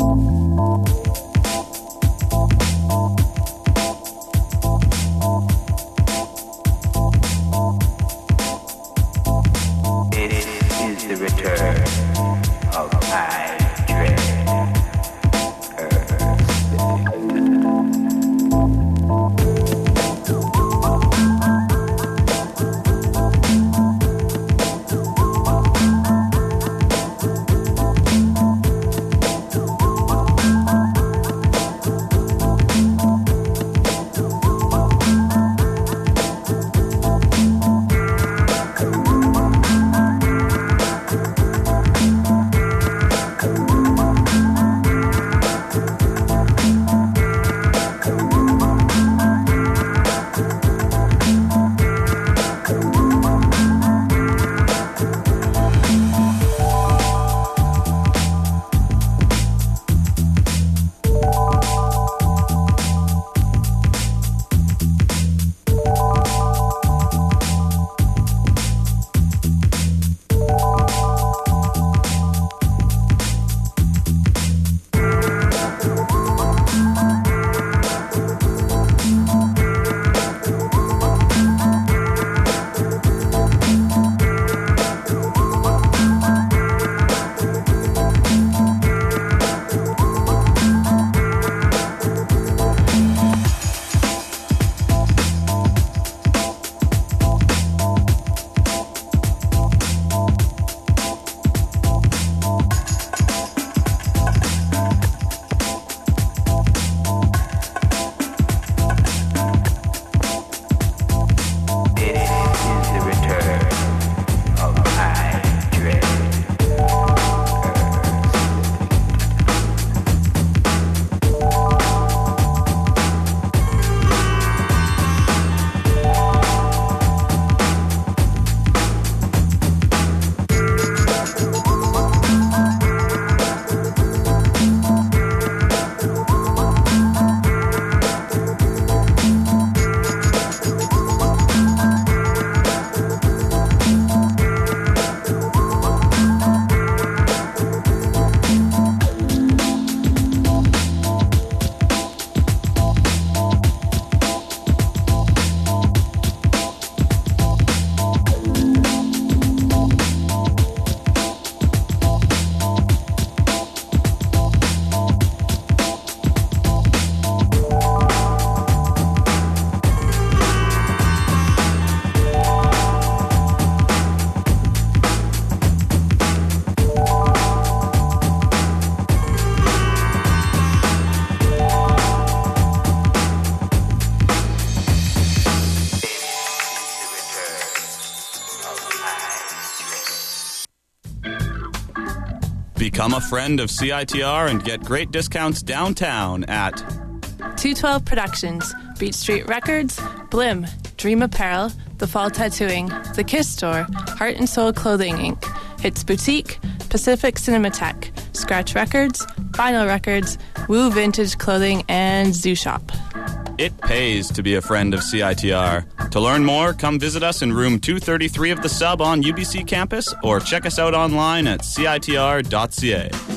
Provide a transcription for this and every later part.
Become a friend of CITR and get great discounts downtown at 212 Productions, Beat Street Records, Blim, Dream Apparel, The Fall Tattooing, The Kiss Store, Heart and Soul Clothing Inc., Hits Boutique, Pacific Cinematheque, Scratch Records, Vinyl Records, Woo Vintage Clothing, and Zoo Shop. It pays to be a friend of CITR. To learn more, come visit us in room 233 of the sub on UBC campus or check us out online at citr.ca.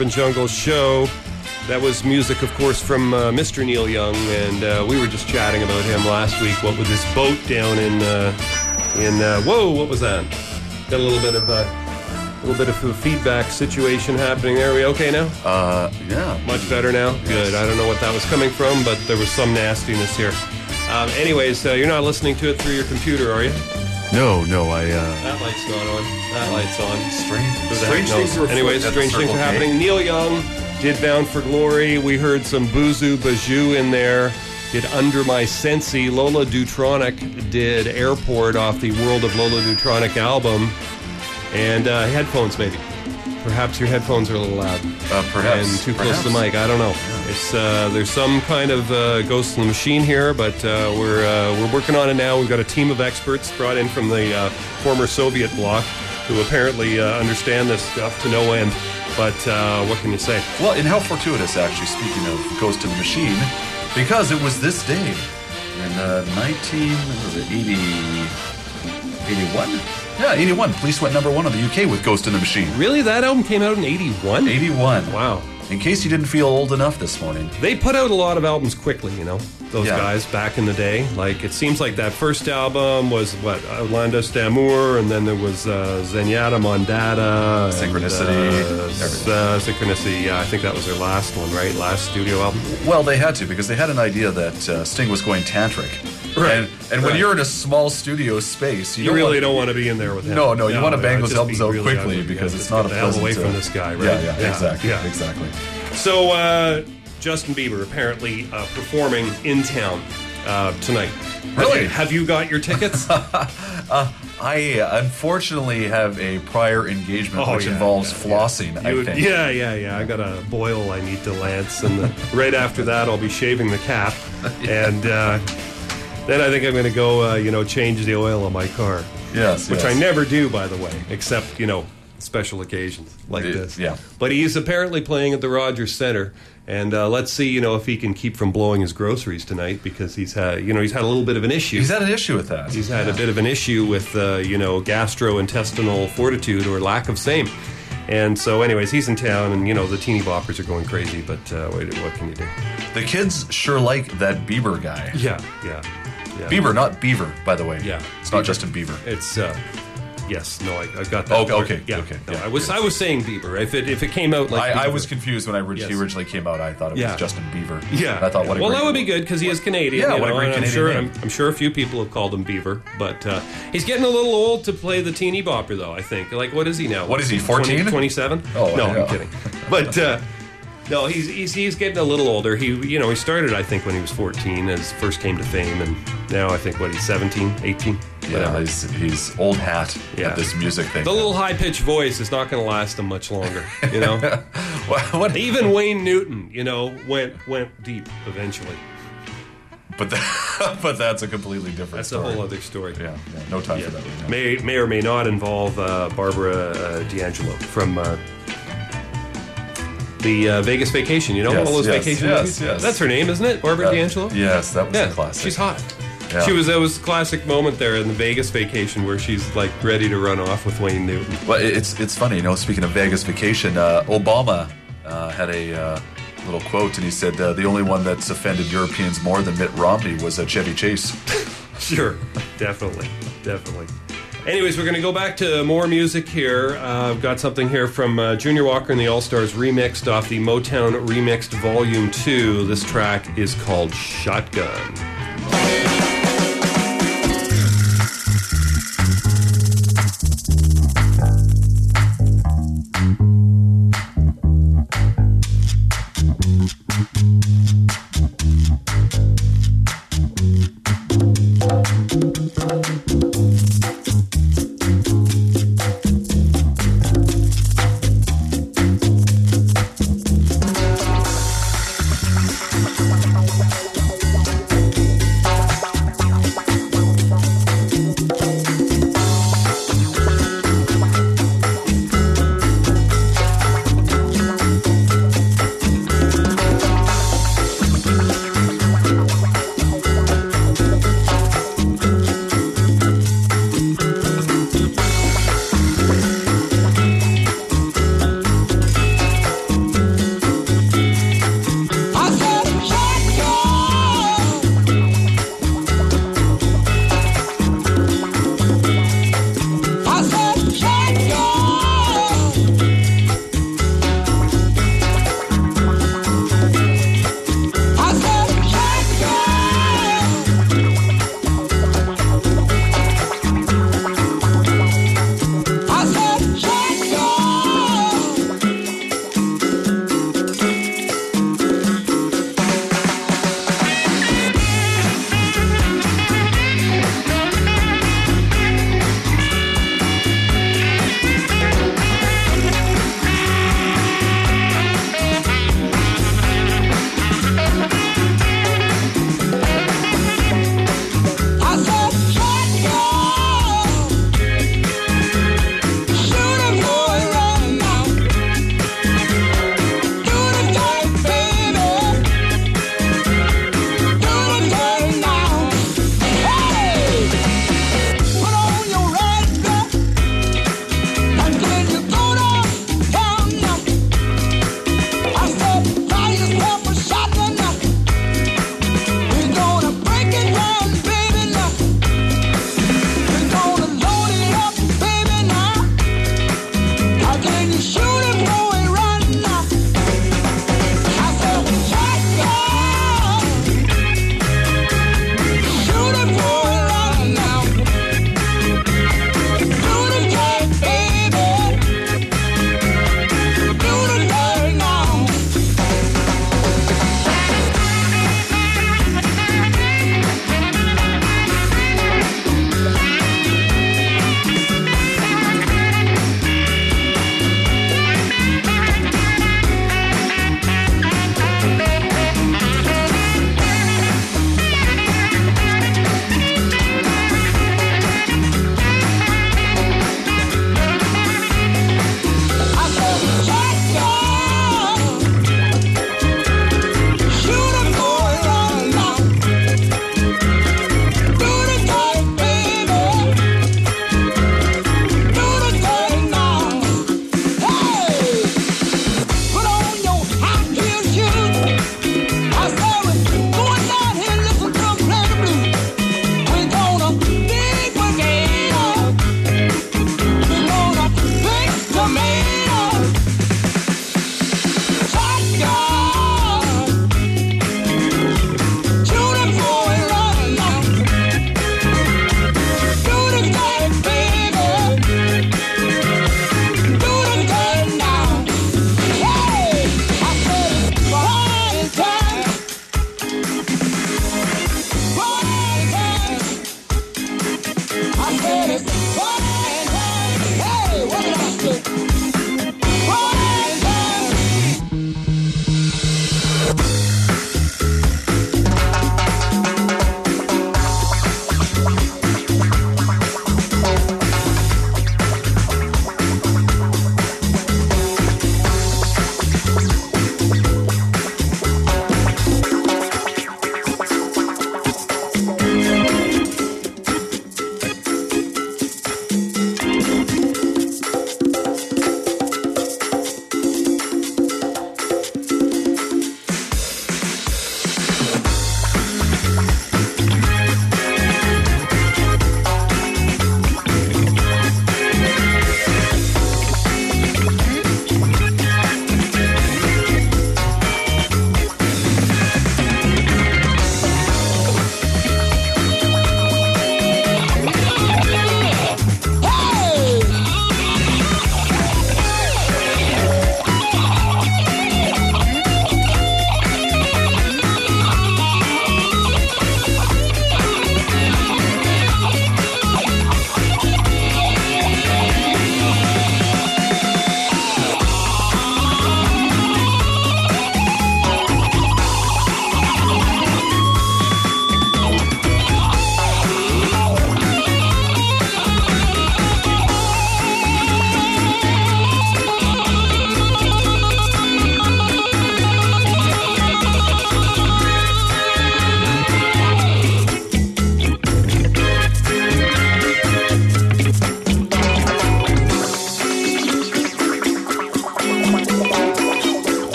Suburban Jungle Show. That was music, of course, from uh, Mr. Neil Young, and uh, we were just chatting about him last week. What with his boat down in uh, in uh, whoa, what was that? Got a little bit of a little bit of a feedback situation happening there. Are we okay now? Uh, yeah. Much better now. Good. I don't know what that was coming from, but there was some nastiness here. Um, anyways, uh, you're not listening to it through your computer, are you? No, no, I. Uh, That light's not on. That light's on. strange. Strange heck things are Anyways, afoot at the strange things Circle are K. happening. Neil Young did Bound for Glory. We heard some Boozoo Bajou in there. Did Under My Sensi. Lola Dutronic did Airport off the World of Lola Dutronic album. And uh, headphones, maybe. Perhaps your headphones are a little loud Uh, perhaps. and too close to the perhaps. mic. I don't know. It's uh, there's some kind of uh, ghost in the machine here, but uh, we're uh, we're working on it now. We've got a team of experts brought in from the uh, former Soviet bloc who apparently uh, understand this stuff to no end. But uh, what can you say? Well, and how fortuitous, actually, speaking of Ghost in the Machine, because it was this day in uh, 19, what was it, 80, 81? Yeah, 81. Police went number one in the UK with Ghost in the Machine. Really, that album came out in '81. 81. Wow. In case you didn't feel old enough this morning. They put out a lot of albums quickly, you know, those Yeah. guys back in the day. Like, it seems like that first album was, what, Outlandos d'Amour, and then there was uh, Zenyatta Mondatta. and, Synchronicity, uh, uh, Synchronicity, yeah, I think that was their last one, right? Last studio album. Well, they had to because they had an idea that uh, Sting was going tantric. Right. And, and when Right. you're in a small studio space, you, You don't really want don't want to be in there with him. No, no, you want to bang those albums out really quickly ugly. because Yeah, it's not a pleasant. away uh, from this guy, right? Yeah, yeah, exactly, yeah. exactly. So, uh, Justin Bieber apparently uh, performing in town uh, tonight. Have Really? you- Have you got your tickets? I uh, unfortunately have a prior engagement Oh, which yeah, involves yeah, flossing. You I would- think. yeah, yeah, yeah. I got a boil I need to lance, and the, right after that, I'll be shaving the cap, and uh, then I think I'm going to go, uh, you know, change the oil on my car, Yes, which yes. I never do, by the way, except you know, special occasions like Uh, this. yeah. But he's apparently playing at the Rogers Center, and uh, let's see, you know, if he can keep from blowing his groceries tonight because he's had, you know, he's had a little bit of an issue. He's had an issue with that. He's had a bit of an issue with, uh, you know, gastrointestinal fortitude or lack of same. And so, anyways, he's in town, and you know the teeny boppers are going crazy. But uh, wait, what can you do? The kids sure like that Bieber guy. Yeah, yeah, yeah. Bieber, not Beaver, by the way. Yeah. It's not Bieber. Justin Bieber. It's uh, yes, no, I, I got that. Okay, okay, yeah, okay, No, yeah, I was. I was saying Bieber. If it if it came out like I, I was confused when I ori- Yes. he originally came out. I thought it Yeah. was Justin Bieber. Yeah, And I thought, what well, that would be good because he is Canadian. Yeah, you what a great and I'm Canadian sure name. I'm, I'm sure a few people have called him Beaver, but uh, he's getting a little old to play the teeny bopper, though. I think. Like, what is he now? What is he, 14? 27? Oh, no. I'm kidding. But uh, no, he's, he's he's getting a little older. He you know he started I think when he was 14 as first came to fame, and now I think what he's 17, 18, Yeah, whatever. he's, he's old hat Yeah. at this music thing. The little high pitched voice is not going to last him much longer. You know. what, what, Even Wayne Newton, you know, went went deep eventually. but, that, but that's a completely different That's story. a whole other story. Yeah, yeah, no time for that right. May may or may not involve uh, Barbara uh, D'Angelo from uh, the uh, Vegas Vacation. You know Yes, all those yes, vacation yes, movies. yes. That's her name, isn't it? Barbara That- D'Angelo. Yes, that was yeah, a classic. she's hot. Yeah. She was. That was a classic moment there in the Vegas Vacation where she's like ready to run off with Wayne Newton. Well, it's it's funny, you know. Speaking of Vegas vacation, uh, Obama uh, had a uh, little quote, and he said uh, the only one that's offended Europeans more than Mitt Romney was uh, Chevy Chase. Sure, definitely, definitely. Anyways, we're going to go back to more music here. Uh, I've got something here from uh, Junior Walker and the All Stars remixed off the Motown Remixed Volume 2. This track is called Shotgun.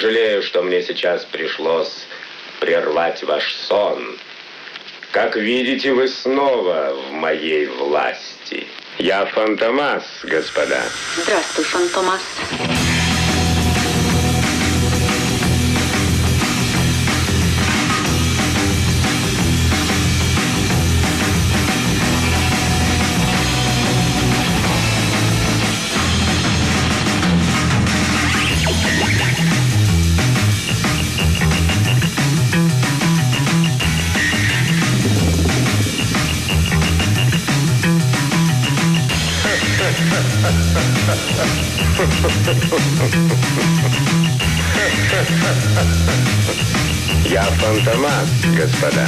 Сожалею, что мне сейчас пришлось прервать ваш сон. Как видите, вы снова в моей власти. Я Фантомас, господа. Здравствуй, Фантомас. Я господа.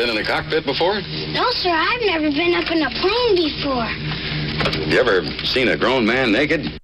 been in a cockpit before? No, sir. I've never been up in a plane before. You ever seen a grown man naked?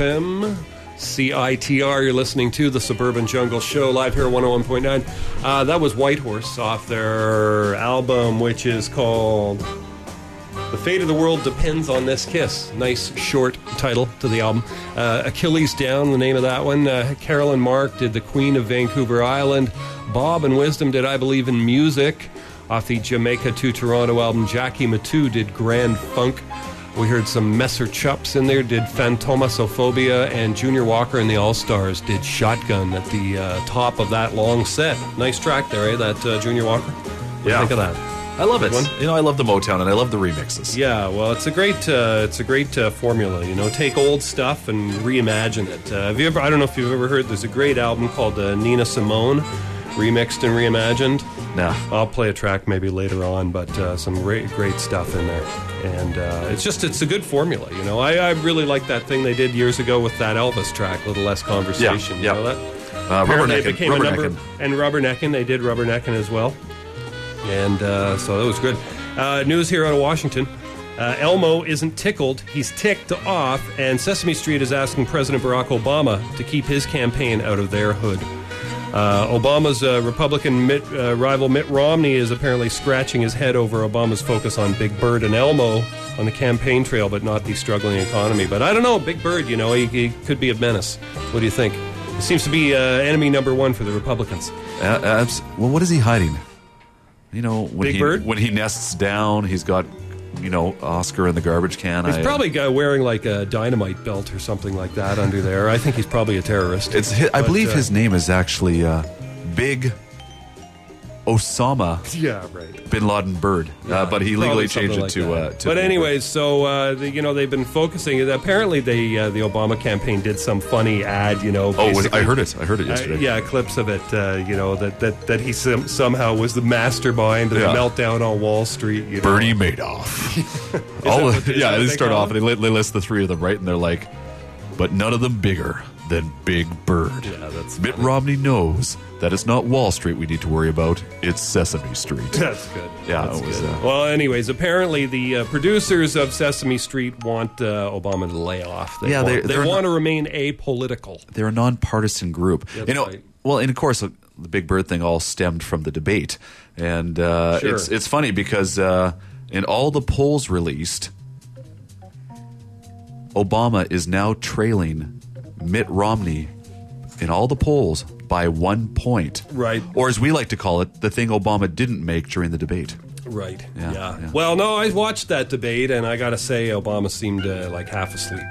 FM. CITR, you're listening to the Suburban Jungle Show live here at 101.9. Uh, that was Whitehorse off their album, which is called The Fate of the World Depends on This Kiss. Nice short title to the album. Uh, Achilles Down, the name of that one. Uh, Carolyn Mark did The Queen of Vancouver Island. Bob and Wisdom did I Believe in Music off the Jamaica to Toronto album. Jackie Mittoo did Grand Funk. We heard some Messer Chups in there, did Phantomasophobia, and Junior Walker and the All Stars did Shotgun at the uh, top of that long set. Nice track there, eh? That uh, Junior Walker. What do you Yeah. think of that? I love it. One? You know, I love the Motown and I love the remixes. Yeah, well, it's a great, uh, it's a great uh, formula. You know, take old stuff and reimagine it. Uh, have you ever? I don't know if you've ever heard. There's a great album called uh, Nina Simone, remixed and reimagined. Nah. I'll play a track maybe later on, but uh, some great, great stuff in there. And uh, it's just, it's a good formula. You know, I, I really like that thing they did years ago with that Elvis track, "Little Less Conversation." Yeah, You yeah. know that? Uh, Apparently it Rubberneckin', became a number, and Rubberneckin'. They did Rubbernecking as well, and uh, so that was good. Uh, news here out of Washington. Uh, Elmo isn't tickled; he's ticked off, and Sesame Street is asking President Barack Obama to keep his campaign out of their hood. Uh, Obama's uh, Republican Mitt, uh, rival Mitt Romney is apparently scratching his head over Obama's focus on Big Bird and Elmo on the campaign trail, but not the struggling economy. But I don't know, Big Bird, you know, he, he could be a menace. What do you think? He seems to be uh, enemy number one for the Republicans. Uh, well, what is he hiding? You know, when Big he, Bird? when he nests down, he's got, you know, Oscar in the garbage can. He's I- probably uh, wearing like a dynamite belt or something like that under there. I think he's probably a terrorist. It's. hi- I But, believe uh, his name is actually uh, Big Osama Yeah, right. Bin Laden Bird, uh, but he legally changed it like to, uh, to. but Big anyways, so uh, the, you know they've been focusing. Apparently, they uh, the Obama campaign did some funny ad. You know, Oh, was- I heard it. I heard it Uh, yesterday. yeah, clips of it. Uh, you know that that that he some, somehow was the mastermind of Yeah. the meltdown on Wall Street. You know? Bernie Madoff. All what- yeah, they they start off and they, they list the three of them, right? And they're like, but none of them bigger than Big Bird. Yeah, that's Mitt funny. Romney knows that it's not Wall Street we need to worry about; it's Sesame Street. That's good. Yeah, That's it was, good. uh, well, anyways, apparently the uh, producers of Sesame Street want uh, Obama to lay off. They Yeah, want, they- they want to remain apolitical. They're a nonpartisan group. That's you know, right. well, and of course, the Big Bird thing all stemmed from the debate, and uh, Sure. it's it's funny because uh, in all the polls released, Obama is now trailing Mitt Romney in all the polls by one point. Right. Or as we like to call it, the thing Obama didn't make during the debate. Right. Yeah, Yeah. yeah. Well, no, I watched that debate, and I got to say, Obama seemed uh, like half asleep.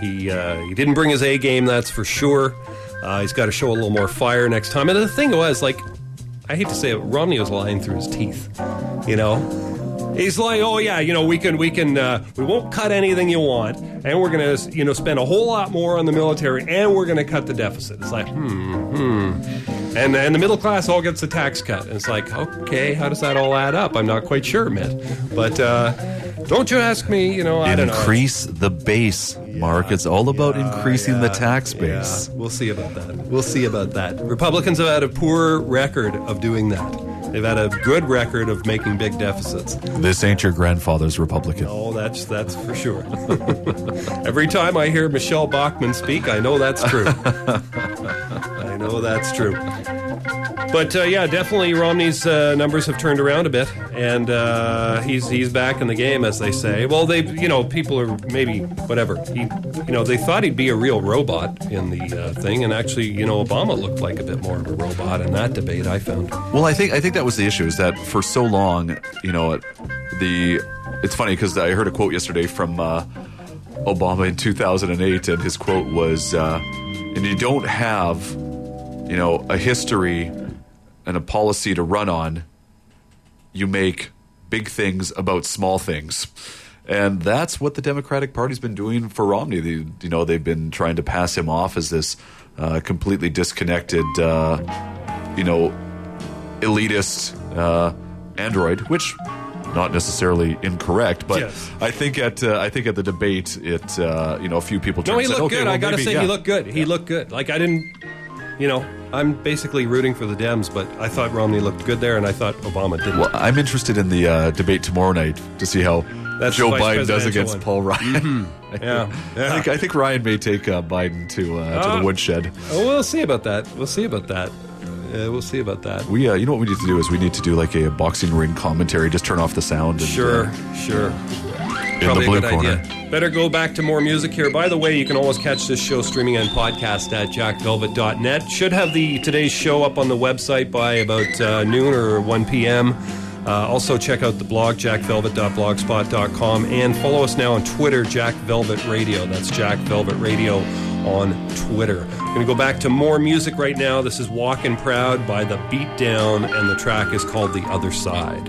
He uh, he didn't bring his A game, that's for sure. Uh, he's got to show a little more fire next time. And the thing was, like, I hate to say it, Romney was lying through his teeth. You know, he's like, oh yeah, you know, we can we can uh, we won't cut anything you want, and we're gonna you know spend a whole lot more on the military, and we're gonna cut the deficit. It's like, hmm, hmm. And, and the middle class all gets a tax cut. And it's like, okay, how does that all add up? I'm not quite sure, Mitt. But uh, don't you ask me, you know, I don't know. Increase the base, Mark. It's all about increasing the tax base. Yeah, we'll see about that. We'll see about that. Republicans have had a poor record of doing that. They've had a good record of making big deficits. This ain't your grandfather's Republican. Oh, that's that's for sure. Every time I hear Michele Bachmann speak, I know that's true. I know that's true. But uh, yeah, definitely Romney's uh, numbers have turned around a bit, and uh, he's he's back in the game, as they say. Well, they you know people are maybe whatever. He you know they thought he'd be a real robot in the uh, thing, and actually you know Obama looked like a bit more of a robot in that debate. I found. Well, I think I think that was the issue is that for so long, you know, the it's funny because I heard a quote yesterday from uh, Obama in 2008, and his quote was, uh, "And you don't have, you know, a history and a policy to run on. You make big things about small things." And that's what the Democratic Party's been doing for Romney. They, you know, they've been trying to pass him off as this uh, completely disconnected, uh, you know, elitist uh, android, which not necessarily incorrect, but Yes. I think at uh, I think at the debate, it uh, you know a few people No, he said, looked okay, good. well, I gotta maybe, say, yeah. he looked good. He looked good. Like I didn't, you know, I'm basically rooting for the Dems, but I thought Romney looked good there, and I thought Obama didn't. Well, I'm interested in the uh, debate tomorrow night to see how That's Joe Biden does against one. Paul Ryan. Yeah. I think I think Ryan may take uh, Biden to uh, to the woodshed. Oh, we'll see about that. We'll see about that. Uh, we'll see about that. We, uh, you know what we need to do is we need to do like a boxing ring commentary. Just turn off the sound. And, Sure, uh, sure. In Probably the blue a good corner. idea. Better go back to more music here. By the way, you can always catch this show streaming and podcast at jackvelvet.net. Should have the today's show up on the website by about uh, noon or 1 p.m. Uh, also, check out the blog, jackvelvet.blogspot.com, and follow us now on Twitter, Jack Velvet Radio. That's Jack Velvet Radio on Twitter. I'm going to go back to more music right now. This is Walkin' Proud by The Beatdown, and the track is called The Other Side.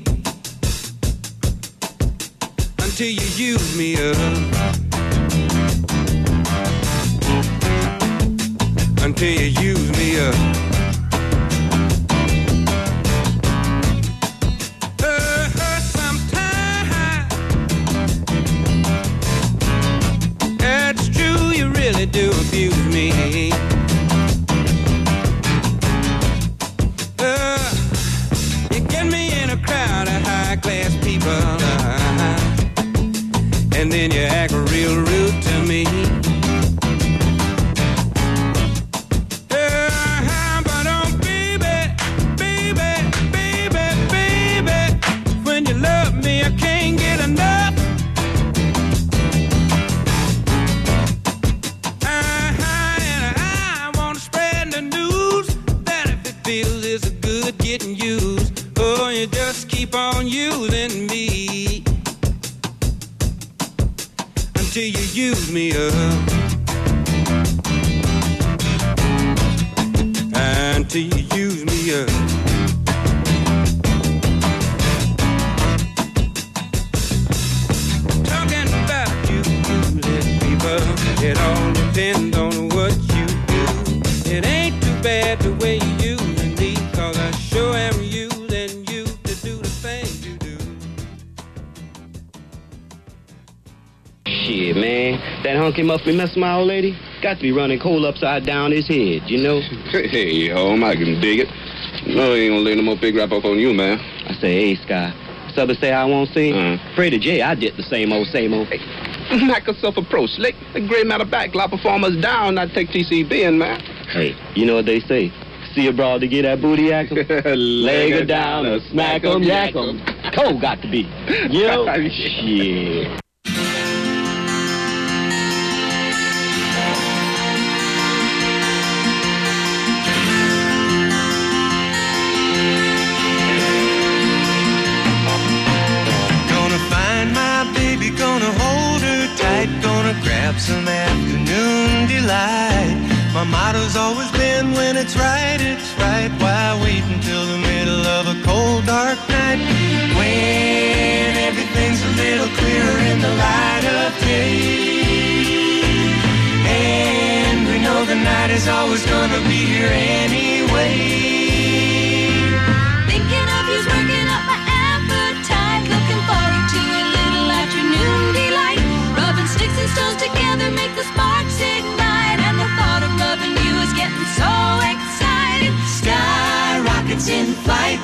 till you use me up. Until you use me up. Sometimes. True, you really do abuse me. And then you act real rude Must my old lady. Got to be running coal upside down his head, you know? Hey, home, I can dig it. No, he ain't gonna lay no more big rap up on you, man. I say, hey, Sky. Southern say I won't sing. Uh-huh. Freddie J, I did the same old, same old. Knock yourself a pro slick. The gray matter back, lot performers down, not take TCB in, man. Hey, you know what they say? See a broad to get that booty 'em? Leg her down or smack 'em, yak 'em. Cole got to be. You know? Shit. Gonna some afternoon delight. My motto's always been when it's right, it's right. Why wait until the middle of a cold, dark night? When everything's a little clearer in the light of day. And we know the night is always gonna be here anyway. Stones together make the sparks ignite. And the thought of loving you is getting so exciting. Sky rockets in flight.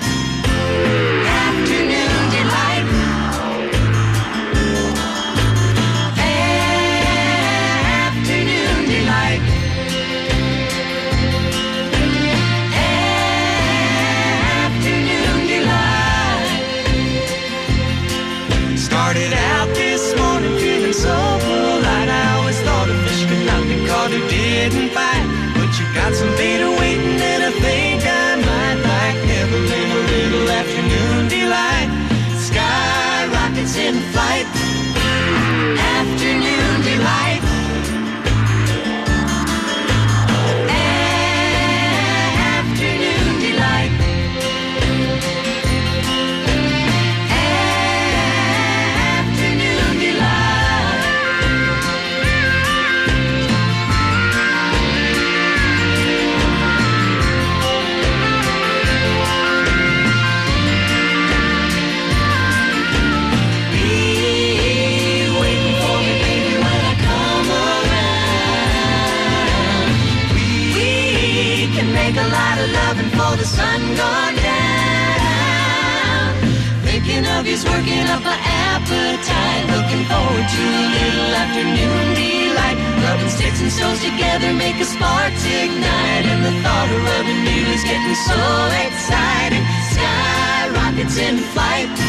Afternoon delight. Afternoon delight. Afternoon delight. Started You's working up an appetite. Looking forward to a little afternoon delight. Rubbing sticks and stones together make a sparks ignite. And the thought of rubbing you is getting so exciting. Sky rockets in flight.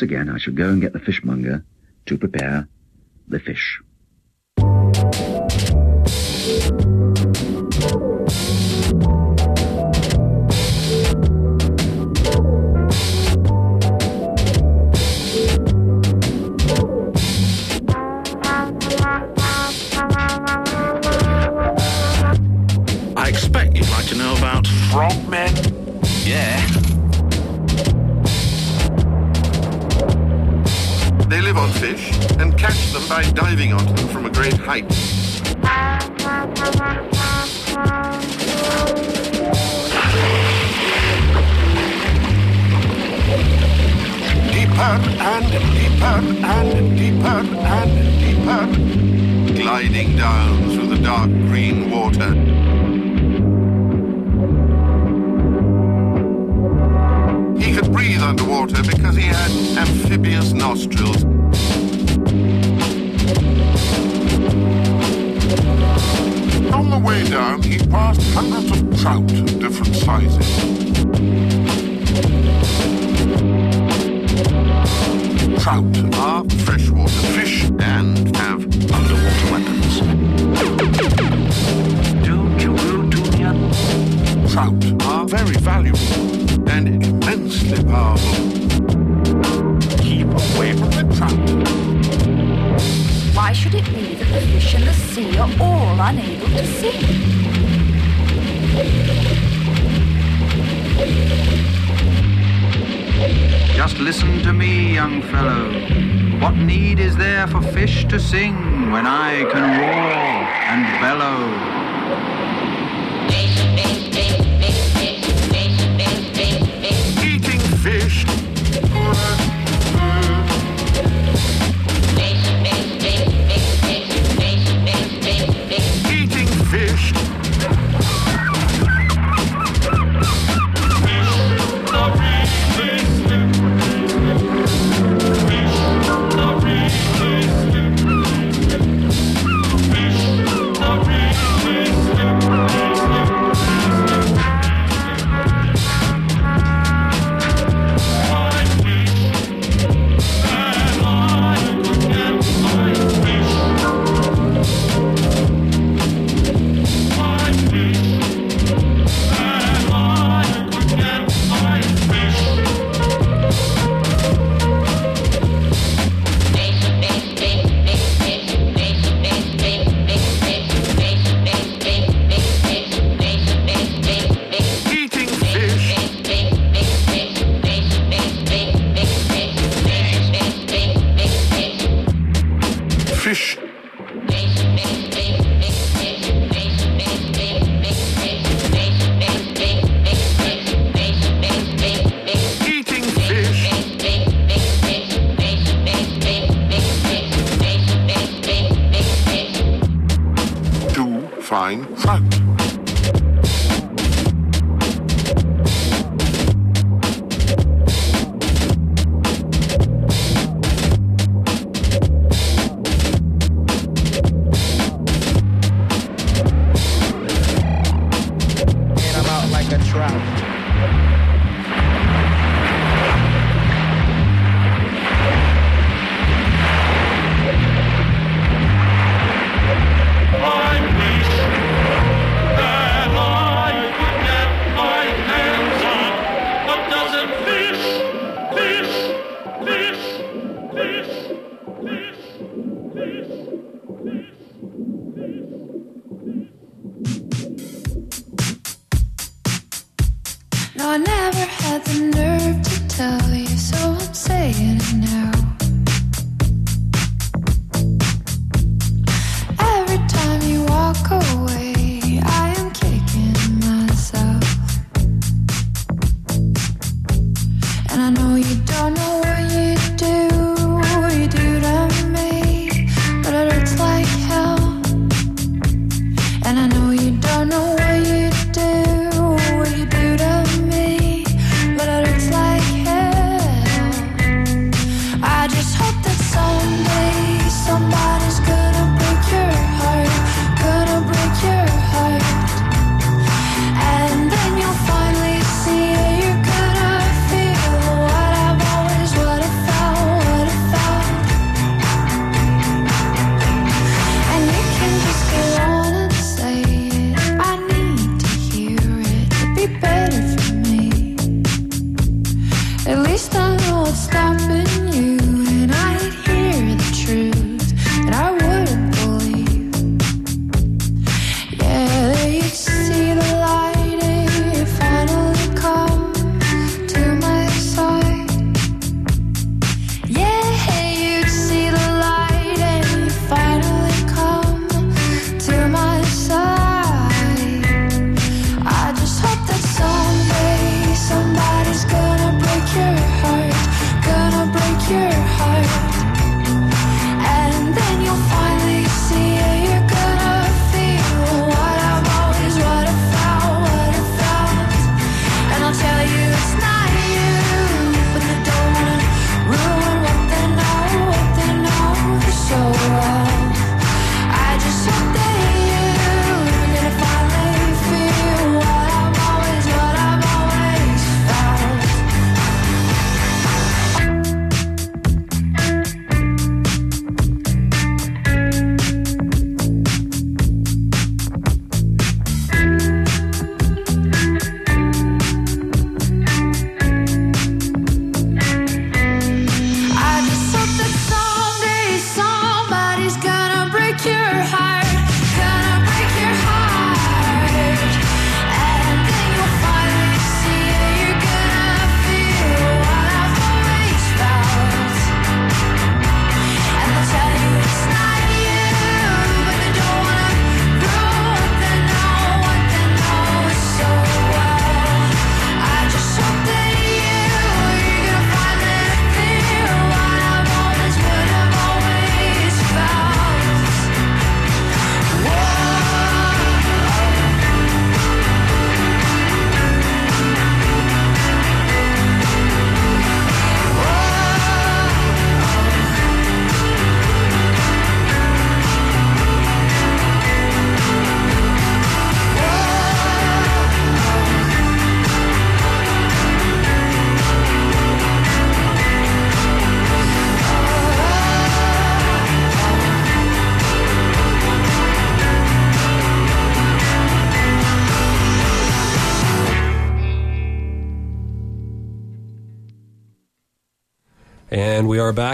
Once again I shall go and get the fishmonger to prepare the fish. And gliding down through the dark green water. He could breathe underwater because he had amphibious nostrils. On the way down, he passed hundreds of trout of different sizes. Trout are ah, freshwater fish and have underwater weapons. Don't you go to the Trout are ah, very valuable and immensely powerful. Keep away from the trout. Why should it be that the fish in the sea are all unable to sing? Just listen to me, young fellow. What need is there for fish to sing when I can roar and bellow? Eating fish.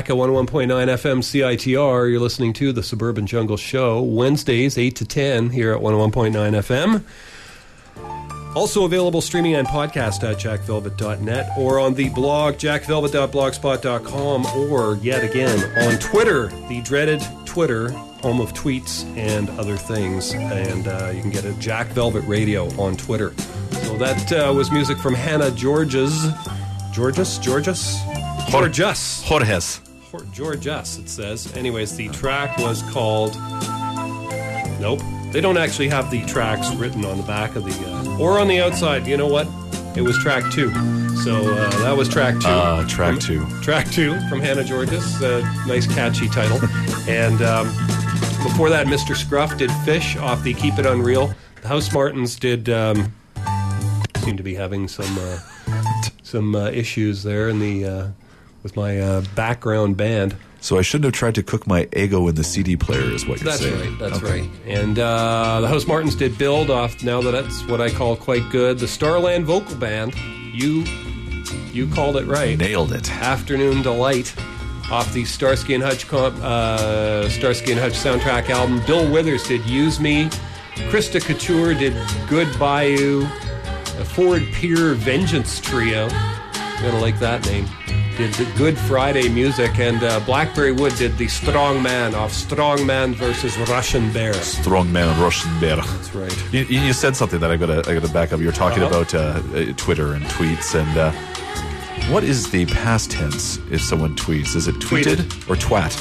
Back at 101.9 FM CITR. You're listening to the Suburban Jungle Show, Wednesdays, 8 to 10, here at 101.9 FM. Also available streaming and podcast at jackvelvet.net or on the blog jackvelvet.blogspot.com or yet again on Twitter, the dreaded Twitter, home of tweets and other things. And uh, you can get it Jack Velvet Radio on Twitter. So that uh, was music from Hannah Georges. Georges? Georges? Georges. Jorges. Jor- S, it says. Anyways, the track was called. Nope. They don't actually have the tracks written on the back of the. Uh, or on the outside. You know what? It was track two. So uh, that was track two. Uh, track From- two. Track two from Hannah Georgas. Uh, nice, catchy title. and um, before that, Mr. Scruff did Fish off the Keep It Unreal. The Housemartins did. Um, seem to be having some uh, some uh, issues there in the uh, with my uh, background band. So I shouldn't have tried to cook my ego in the CD player, is what you're That's saying. That's right. That's Okay. right. And uh, the Housemartins did build off. Now that that's what I call quite good. The Starland Vocal Band. You you called it right. Nailed it. Afternoon Delight off the Starsky and Hutch comp, uh, Starsky and Hutch soundtrack album. Bill Withers did Use Me. Christa Couture did Good Bayou. The Ford Pier Vengeance Trio. I'm gonna like that name. Did the Good Friday music, and uh, Blackberry Wood did the Strong Man off Strong Man versus Russian Bear. Strong man, Russian bear. That's right. You, you said something that I gotta I gotta back up. You were talking Uh-huh. about uh, uh, Twitter and tweets and uh, what is the past tense if someone tweets? Is it tweeted, Tweeted. or twat?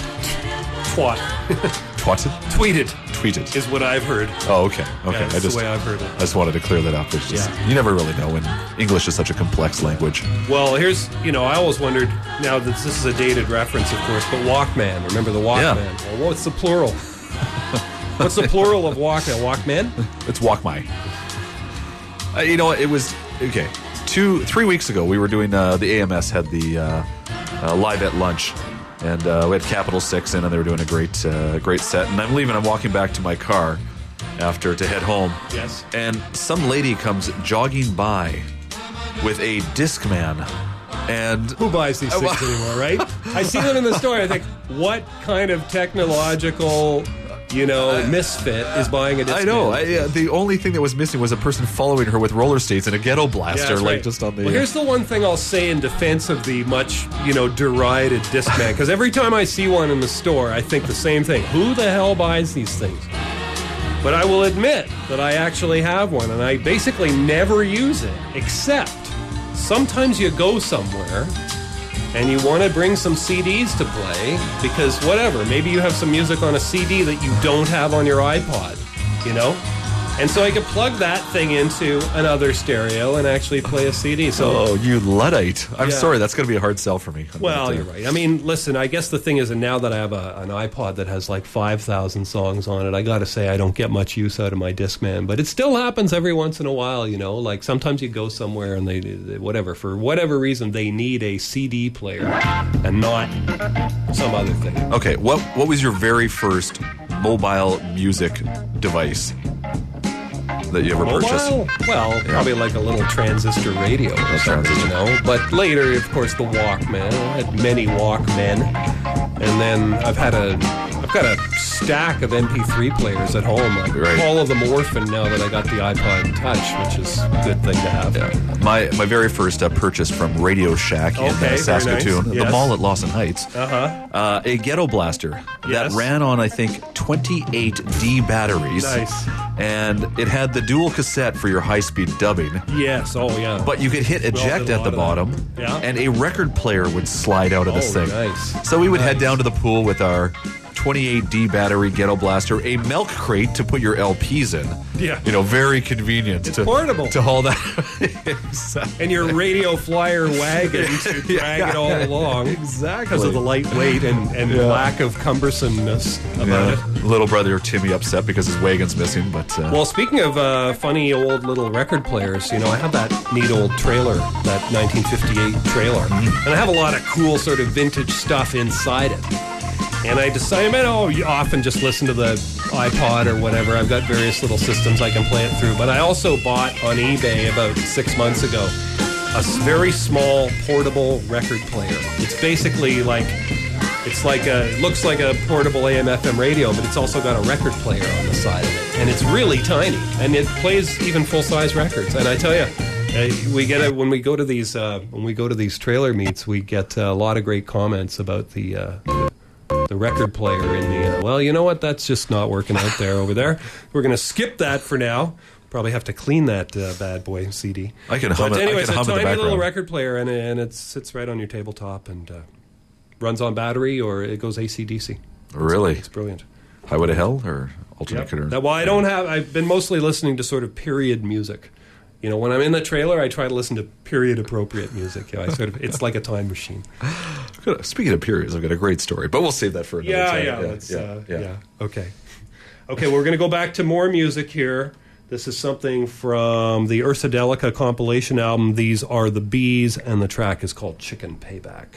Twat. Twatted? Tweeted Tweeted. is what I've heard. Oh, okay. Okay. that's I just the way I've heard it. I just wanted to clear that up. It's just, Yeah. You never really know when English is such a complex language. Well, here's, you know, I always wondered, now that this is a dated reference, of course, but Walkman. Remember the Walkman? Well, what's the plural? what's the plural of Walkman? Walkman? It's walk my. Uh, you know, it was okay. Two, three weeks ago, we were doing uh, the AMS had the uh, uh, live at lunch, and uh, we had Capital Six in, and they were doing a great, uh, great set. And I'm leaving. I'm walking back to my car after to head home. Yes. And some lady comes jogging by with a Discman, and Who buys these things anymore, right? I see them in the store. I think, what kind of technological, you know, misfit is buying a Discman? I know. I, uh, the only thing that was missing was a person following her with roller skates and a ghetto blaster, that's like right. just on the. Well, here's the one thing I'll say in defense of the much, you know, derided Discman. Because every time I see one in the store, I think the same thing. Who the hell buys these things? But I will admit that I actually have one, and I basically never use it, except sometimes you go somewhere and you want to bring some CDs to play because whatever, maybe you have some music on a CD that you don't have on your iPod, you know? And so I could plug that thing into another stereo and actually play a CD. So oh, you luddite! I'm Yeah. sorry, that's going to be a hard sell for me. I'm well, you're right. I mean, listen, I guess the thing is, and now that I have a, an iPod that has like 5,000 songs on it, I got to say I don't get much use out of my Discman. But it still happens every once in a while, you know? Like sometimes you go somewhere and they, they- whatever, for whatever reason, they need a CD player and not some other thing. Okay, what what was your very first mobile music device that you ever purchased? Well, probably like a little transistor radio or something, you know. But later, of course, the Walkman. I had many Walkmen, and then I've had a, got a stack of MP3 players at home. Like Right. all of them orphaned now that I got the iPod Touch, which is a good thing to have. My my very first uh, purchase from Radio Shack in uh, Saskatoon, nice. the Yes. mall at Lawson Heights. Uh-huh. Uh, a ghetto blaster Yes. that ran on I think 28 D batteries. Nice. And it had the dual cassette for your high speed dubbing. Yes. Oh, yeah. But you could hit eject at the bottom. Yeah. and a record player would slide out of this Oh, thing. nice. So we would head down to the pool with our 28D battery ghetto blaster, a milk crate to put your LPs in. Yeah. You know, very convenient to portable. to haul that. and your radio flyer wagon to drag it all along. Exactly. Because of the lightweight and, and Yeah. lack of cumbersomeness about it. Little brother Timmy upset because his wagon's missing, but uh, Well, speaking of uh, funny old little record players, you know, I have that neat old trailer, that 1958 trailer, and I have a lot of cool sort of vintage stuff inside it. And I decided, man, oh, you often just listen to the iPod or whatever. I've got various little systems I can play it through. But I also bought on eBay about six months ago a very small portable record player. It's basically like it's like a it looks like a portable AM/FM radio, but it's also got a record player on the side of it, and it's really tiny, and it plays even full size records. And I tell you. Uh, we get when we go to these uh, when we go to these trailer meets. We get a lot of great comments about the uh, the record player in the. Uh, well, you know what? That's just not working out there over there. We're going to skip that for now. Probably have to clean that uh, bad boy CD. I can hum But it- anyway, it's a hum in the tiny little record player, and, and it sits right on your tabletop and uh, runs on battery or it goes AC/DC. Really? It's brilliant. Highway to Hell or alternate Yep. current? Now, well, I don't have. I've been mostly listening to sort of period music. You know, when I'm in the trailer, I try to listen to period appropriate music. You know, I sort of it's like a time machine. Speaking of periods, I've got a great story, but we'll save that for another Yeah, time. yeah, let's, uh, yeah. Okay, okay. We're going to go back to more music here. This is something from the Ursa Delica compilation album. These are the bees, and the track is called "Chicken Payback."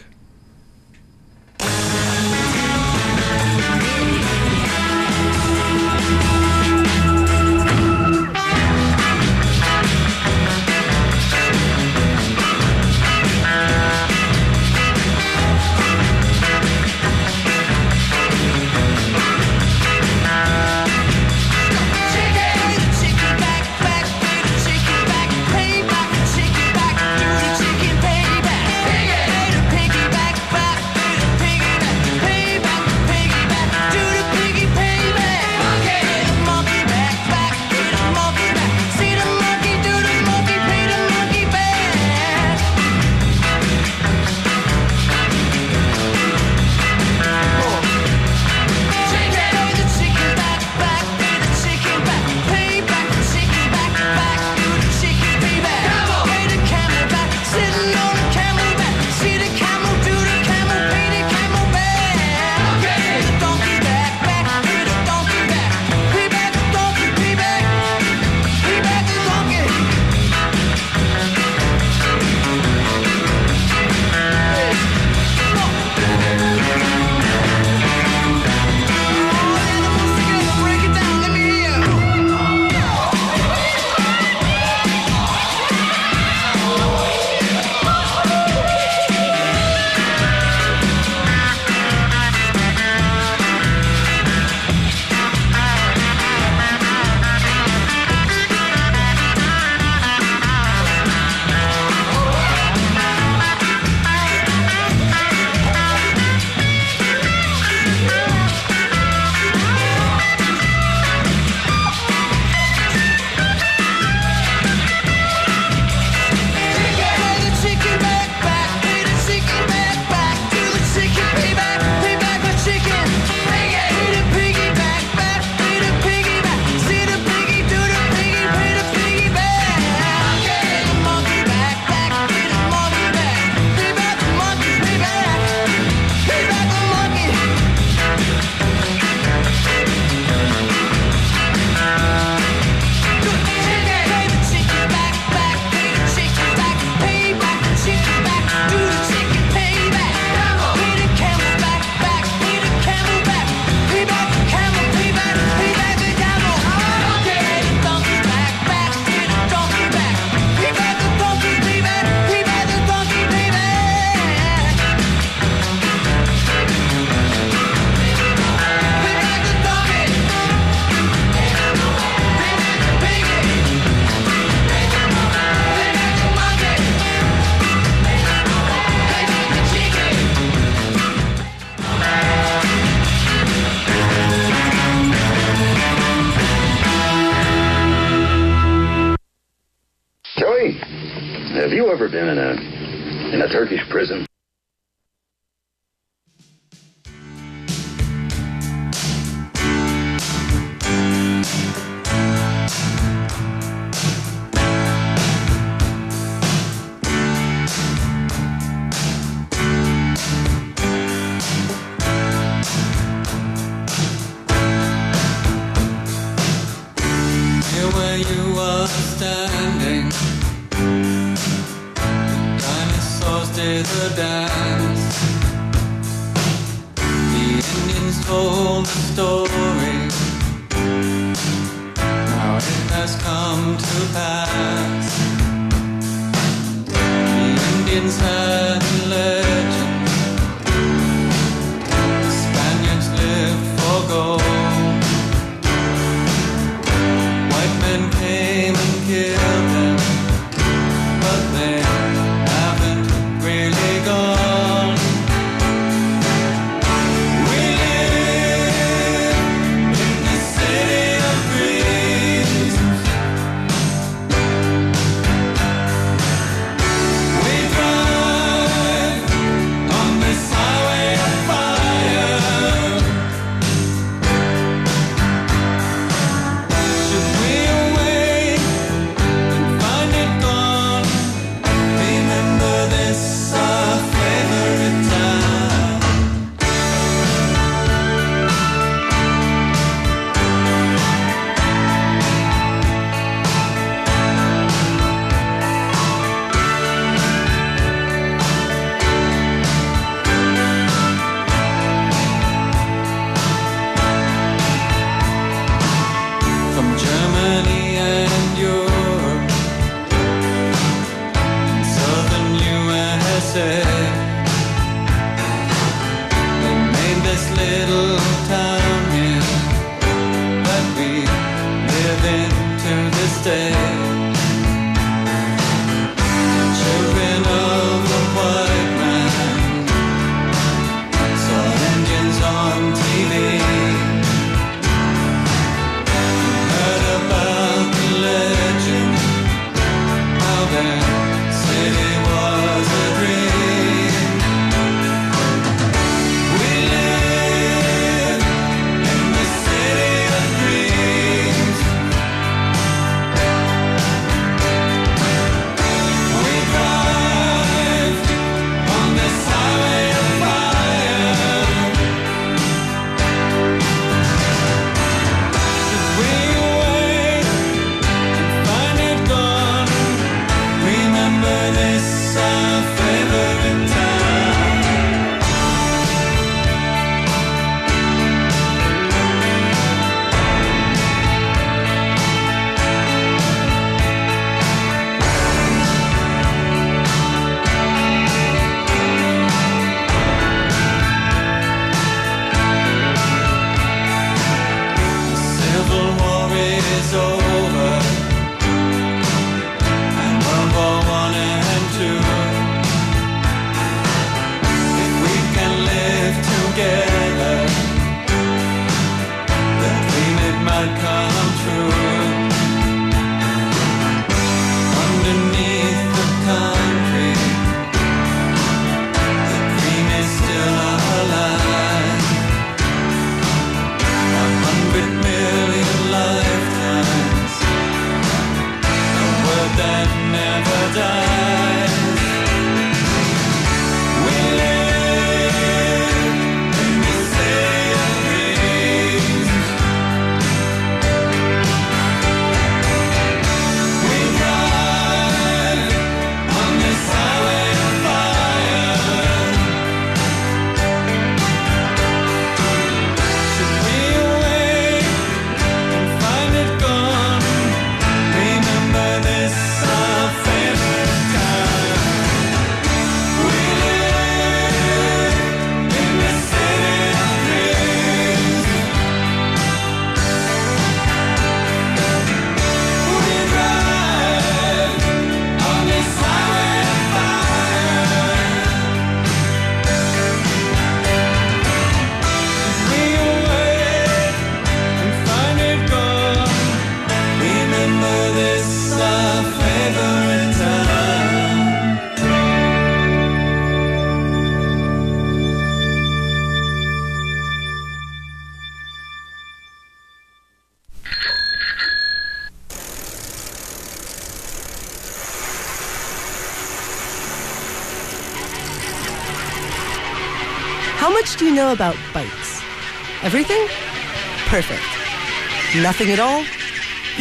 Nothing at all?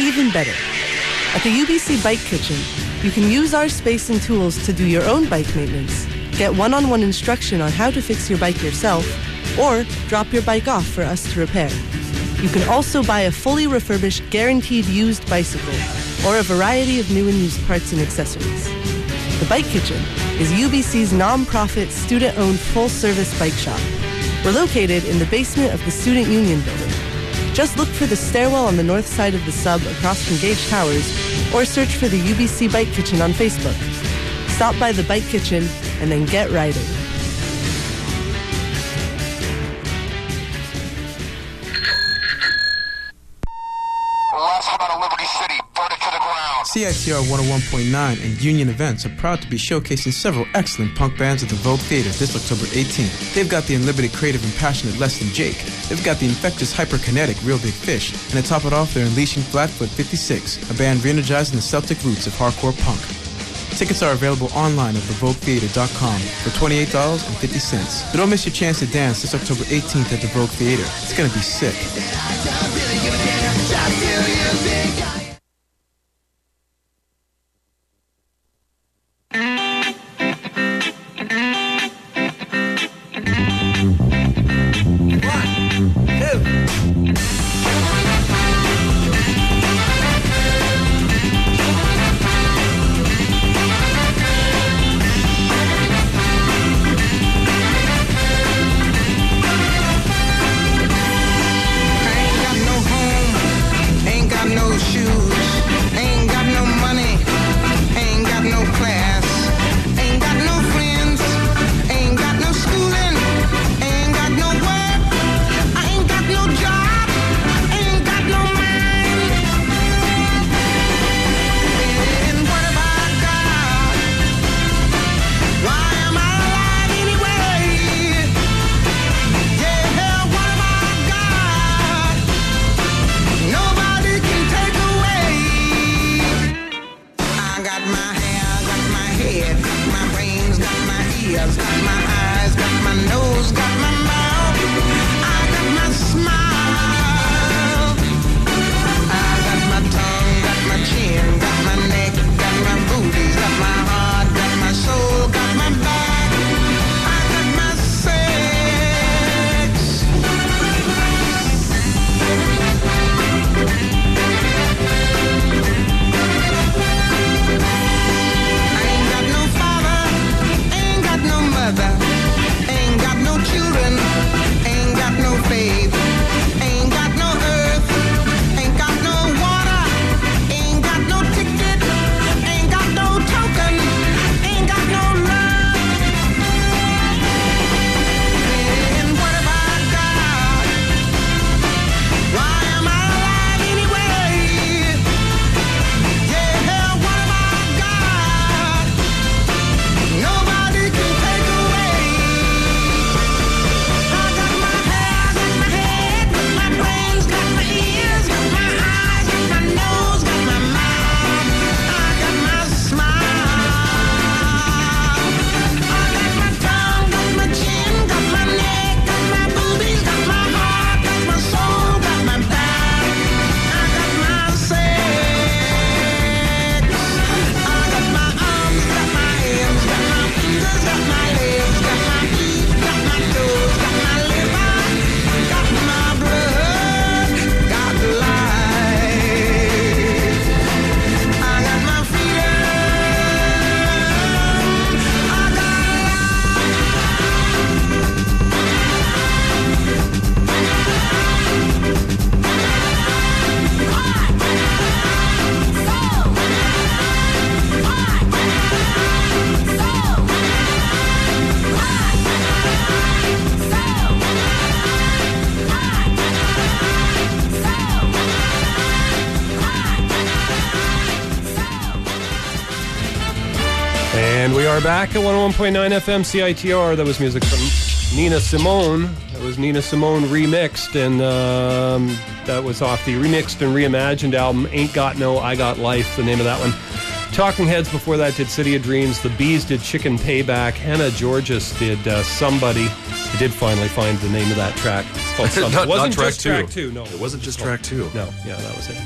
Even better. At the UBC Bike Kitchen, you can use our space and tools to do your own bike maintenance, get one-on-one instruction on how to fix your bike yourself, or drop your bike off for us to repair. You can also buy a fully refurbished, guaranteed used bicycle, or a variety of new and used parts and accessories. The Bike Kitchen is UBC's non-profit, student-owned, full-service bike shop. We're located in the basement of the Student Union Building. Just look for the stairwell on the north side of the sub across from Gage Towers or search for the UBC Bike Kitchen on Facebook. Stop by the Bike Kitchen and then get riding. CITR 101.9 and Union Events are proud to be showcasing several excellent punk bands at the Vogue Theater this October 18th. They've got the unlimited creative and passionate Less Than Jake. They've got the infectious hyperkinetic Real Big Fish. And to top it off, they're unleashing Flatfoot 56, a band re-energizing the Celtic roots of hardcore punk. Tickets are available online at thevoguetheater.com for $28.50. So don't miss your chance to dance this October 18th at the Vogue Theater. It's gonna be sick. And we are back at 101.9 FM CITR. That was music from Nina Simone. That was Nina Simone remixed, and um, that was off the remixed and reimagined album Ain't Got No, I Got Life, the name of that one. Talking Heads before that did City of Dreams. The Bees did Chicken Payback. Hannah Georgas did uh, Somebody. I did finally find the name of that track. It's called Somebody. Not- it wasn't not track just two. track two. No, It wasn't just track two. No, yeah, that was it.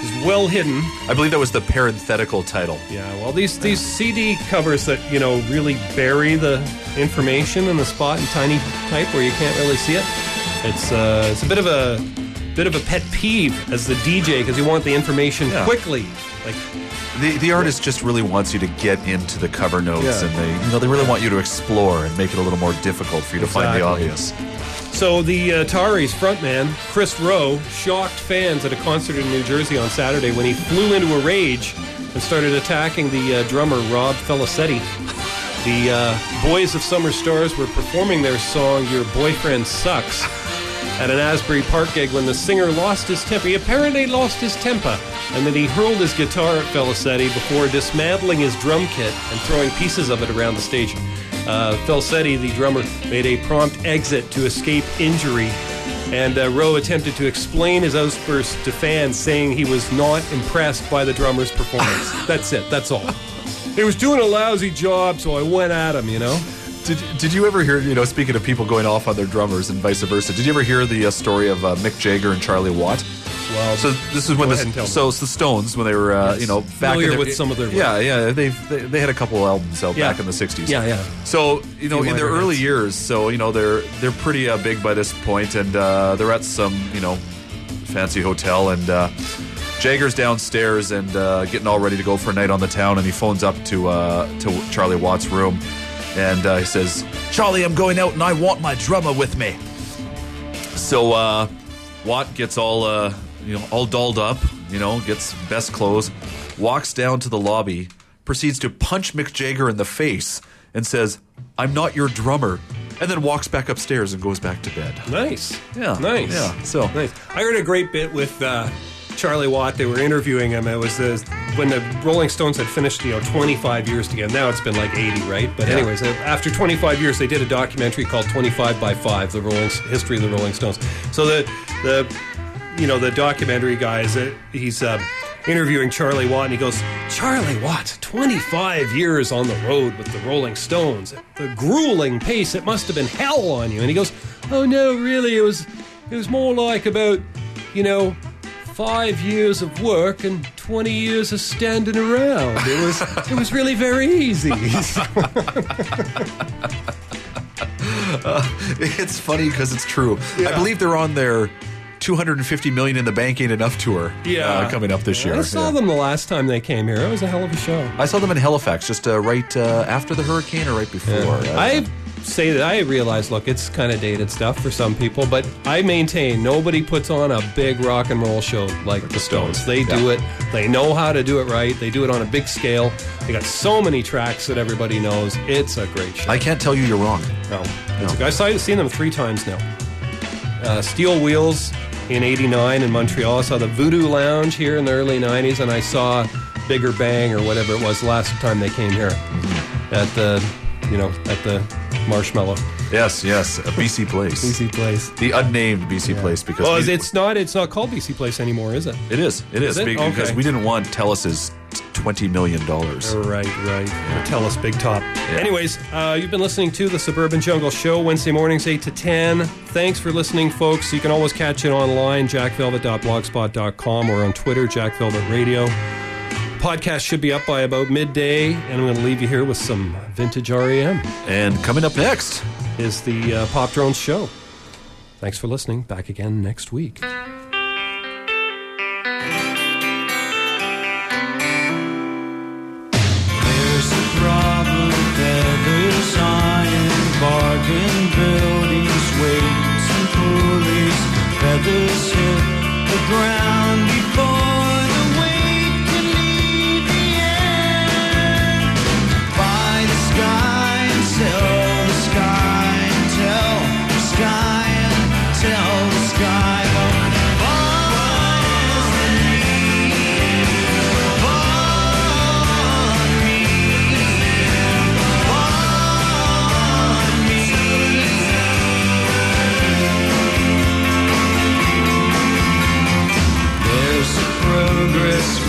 Was well hidden. I believe that was the parenthetical title. Yeah, well, these these CD covers that you know really bury the information in the spot in tiny type where you can't really see it. It's uh, it's a bit of a bit of a pet peeve as the DJ because you want the information Yeah. quickly, like The, the artist just really wants you to get into the cover notes, Yeah. and they you know they really want you to explore and make it a little more difficult for you to find the Exactly. So the Ataris frontman, Kris Roe, shocked fans at a concert in New Jersey on Saturday when he flew into a rage and started attacking the uh, drummer Rob Felicetti. The uh, Boys of Summer Stars were performing their song "Your Boyfriend Sucks" at an Asbury Park gig when the singer lost his temper. He apparently lost his temper, and then he hurled his guitar at Felicetti before dismantling his drum kit and throwing pieces of it around the stage. Uh, the drummer, made a prompt exit to escape injury, and uh, Roe attempted to explain his outburst to fans, saying he was not impressed by the drummer's performance. that's it. That's all. He was doing a lousy job, so I went at him. You know. Did, did you ever hear, you know, speaking of people going off on their drummers and vice versa, did you ever hear the uh, story of uh, Mick Jagger and Charlie Watt? Well, so this is when go the ahead and so it's the Stones when they were uh, Yes. you know back Familiar in their, with some of their work. yeah yeah they've, they they had a couple albums out Yeah. back in the '60s Yeah, yeah. so you know in their minor early hits. years so you know they're they're pretty uh, big by this point and uh, they're at some you know fancy hotel and uh, Jagger's downstairs and uh, getting all ready to go for a night on the town and he phones up to uh, to Charlie Watt's room and uh, he says Charlie I'm going out and I want my drummer with me so uh, Watt gets all uh, you know all dolled up, you know, gets best clothes, walks down to the lobby, proceeds to punch Mick Jagger in the face, and says, "I'm not your drummer," and then walks back upstairs and goes back to bed. Nice. Yeah. Nice. Yeah. So nice. I heard a great bit with uh, Charlie Watt. They were interviewing him. It was the, when the Rolling Stones had finished, you know, 25 years together. Now it's been like 80, right? But Yeah. anyways, uh, after 25 years, they did a documentary called 25 by 5, the Rolling history of the Rolling Stones. So the the you know the documentary guys, uh, he's uh, interviewing Charlie Watt, and he goes, "Charlie Watt, 25 years on the road with the Rolling Stones. The grueling pace. It must have been hell on you." And he goes, "Oh no, really? It was it was more like about you know." Five years of work and twenty years of standing around. It was it was really very easy. Uh, it's funny because it's true. I believe they're on their 250 million in the bank ain't enough tour. uh, coming up this year. I saw Yeah. them the last time they came here. It was a hell of a show. I saw them in Halifax, just uh, right uh, after the hurricane or right before. Uh, I say that I realize, look, it's kind of dated stuff for some people, but I maintain nobody puts on a big rock and roll show like the Stones. They do it. They know how to do it right. They do it on a big scale. They got so many tracks that everybody knows. It's a great show. I can't tell you you're wrong. No, it's a- I've seen them three times now. Uh, Steel Wheels in '89 in Montreal. I saw the Voodoo Lounge here in the early '90s, and I saw Bigger Bang or whatever it was last time they came here at the, you know, at the Marshmallow. Yes, yes, a BC Place. BC Place. The unnamed BC Place because Well, we- it's not. It's not called BC Place anymore, is it? it is. It is, Is it? because Okay. we didn't want Telus's twenty million dollars. Right, right. Or Tell us, Big Top. Anyways, uh, you've been listening to the Suburban Jungle Show Wednesday mornings, 8 to 10. Thanks for listening, folks. You can always catch it online, jackvelvet.blogspot.com or on Twitter, jackvelvet radio. Podcast should be up by about midday, and I'm going to leave you here with some vintage REM. And coming up next is the uh, Pop Drones Show. Thanks for listening. Back again next week. There's a problem, feathers, iron, bargain buildings, weights and pulleys. Feathers hit the ground progress